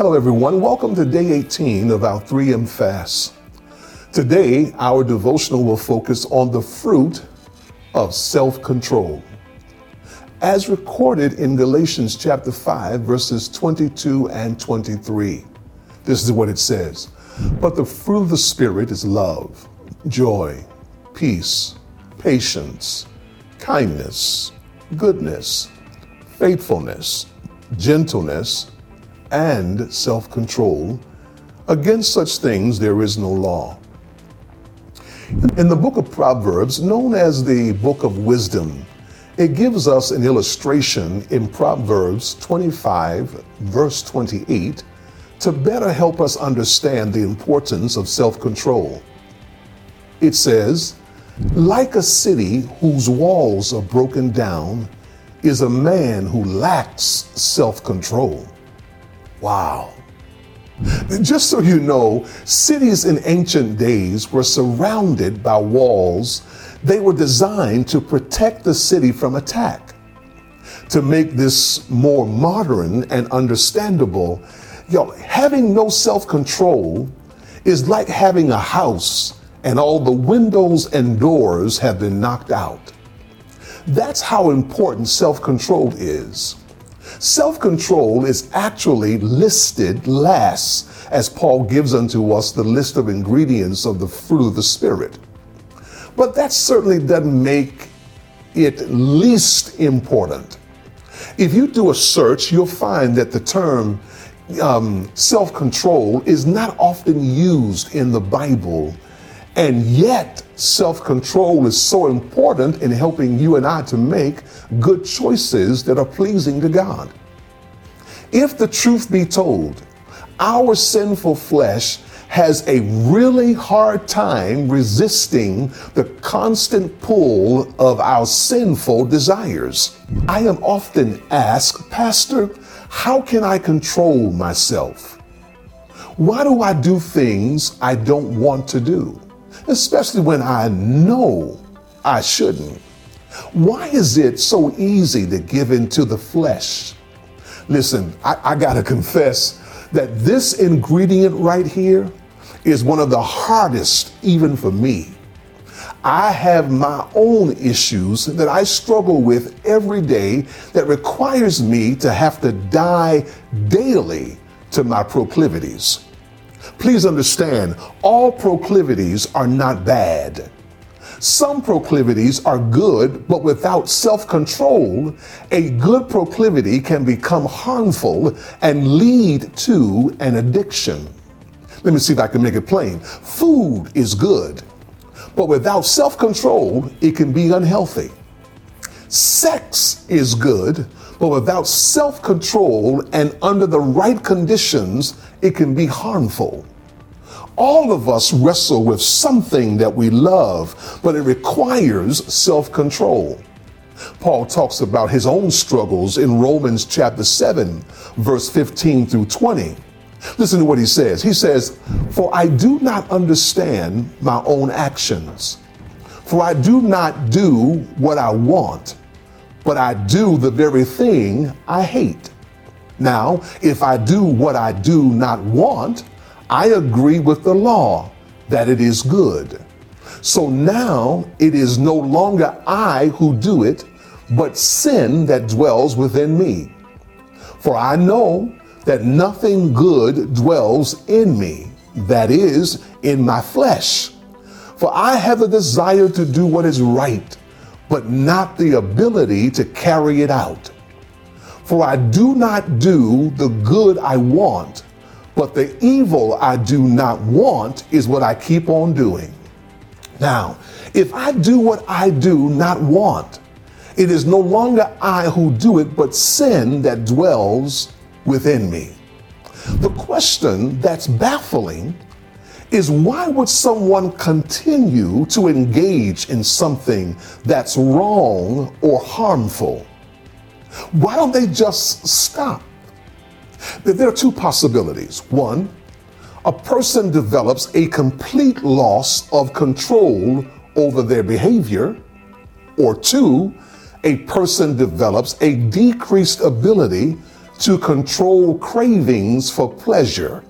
Hello, everyone. Welcome to day 18 of our 3M fast. Today, our devotional will focus on the fruit of self control. As recorded in Galatians chapter 5, verses 22 and 23, this is what it says But the fruit of the Spirit is love, joy, peace, patience, kindness, goodness, faithfulness, gentleness, and self control. Against such things there is no law. In the book of Proverbs, known as the book of wisdom, it gives us an illustration in Proverbs 25, verse 28, to better help us understand the importance of self control. It says, like a city whose walls are broken down is a man who lacks self control. Wow. Just so you know, cities in ancient days were surrounded by walls. They were designed to protect the city from attack. To make this more modern and understandable, know, having no self control is like having a house and all the windows and doors have been knocked out. That's how important self control is. Self control is actually listed last as Paul gives unto us the list of ingredients of the fruit of the Spirit. But that certainly doesn't make it least important. If you do a search, you'll find that the term um, self control is not often used in the Bible. And yet, self control is so important in helping you and I to make good choices that are pleasing to God. If the truth be told, our sinful flesh has a really hard time resisting the constant pull of our sinful desires. I am often asked, Pastor, how can I control myself? Why do I do things I don't want to do? Especially when I know I shouldn't. Why is it so easy to give in to the flesh? Listen, I, I got to confess that this ingredient right here is one of the hardest, even for me. I have my own issues that I struggle with every day that requires me to have to die daily to my proclivities. Please understand, all proclivities are not bad. Some proclivities are good, but without self control, a good proclivity can become harmful and lead to an addiction. Let me see if I can make it plain. Food is good, but without self control, it can be unhealthy. Sex is good, but without self control and under the right conditions, it can be harmful. All of us wrestle with something that we love, but it requires self control. Paul talks about his own struggles in Romans chapter 7, verse 15 through 20. Listen to what he says. He says, For I do not understand my own actions. For I do not do what I want, but I do the very thing I hate. Now, if I do what I do not want, I agree with the law that it is good. So now it is no longer I who do it, but sin that dwells within me. For I know that nothing good dwells in me, that is, in my flesh. For I have a desire to do what is right, but not the ability to carry it out. For I do not do the good I want but the evil I do not want is what I keep on doing. Now, if I do what I do not want, it is no longer I who do it, but sin that dwells within me. The question that's baffling is why would someone continue to engage in something that's wrong or harmful? Why don't they just stop? There are two possibilities. One, a person develops a complete loss of control over their behavior, or two, a person develops a decreased ability to control cravings for pleasure.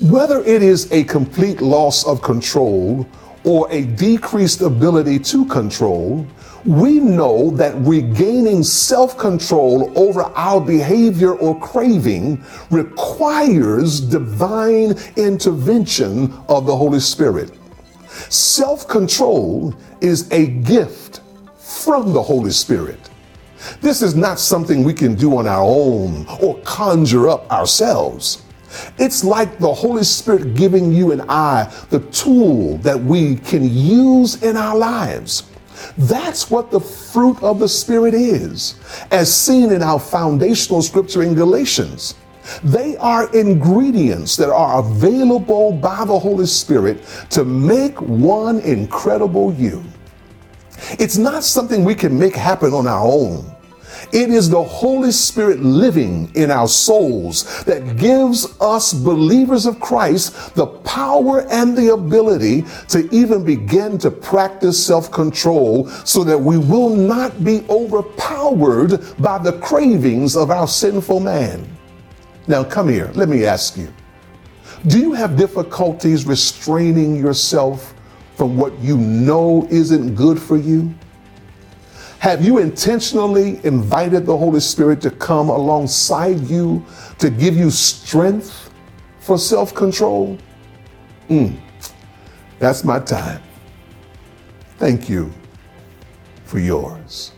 Whether it is a complete loss of control or a decreased ability to control, we know that regaining self control over our behavior or craving requires divine intervention of the Holy Spirit. Self control is a gift from the Holy Spirit. This is not something we can do on our own or conjure up ourselves. It's like the Holy Spirit giving you and I the tool that we can use in our lives. That's what the fruit of the Spirit is, as seen in our foundational scripture in Galatians. They are ingredients that are available by the Holy Spirit to make one incredible you. It's not something we can make happen on our own. It is the Holy Spirit living in our souls that gives us believers of Christ the power and the ability to even begin to practice self control so that we will not be overpowered by the cravings of our sinful man. Now, come here, let me ask you do you have difficulties restraining yourself from what you know isn't good for you? Have you intentionally invited the Holy Spirit to come alongside you to give you strength for self control? Mm, that's my time. Thank you for yours.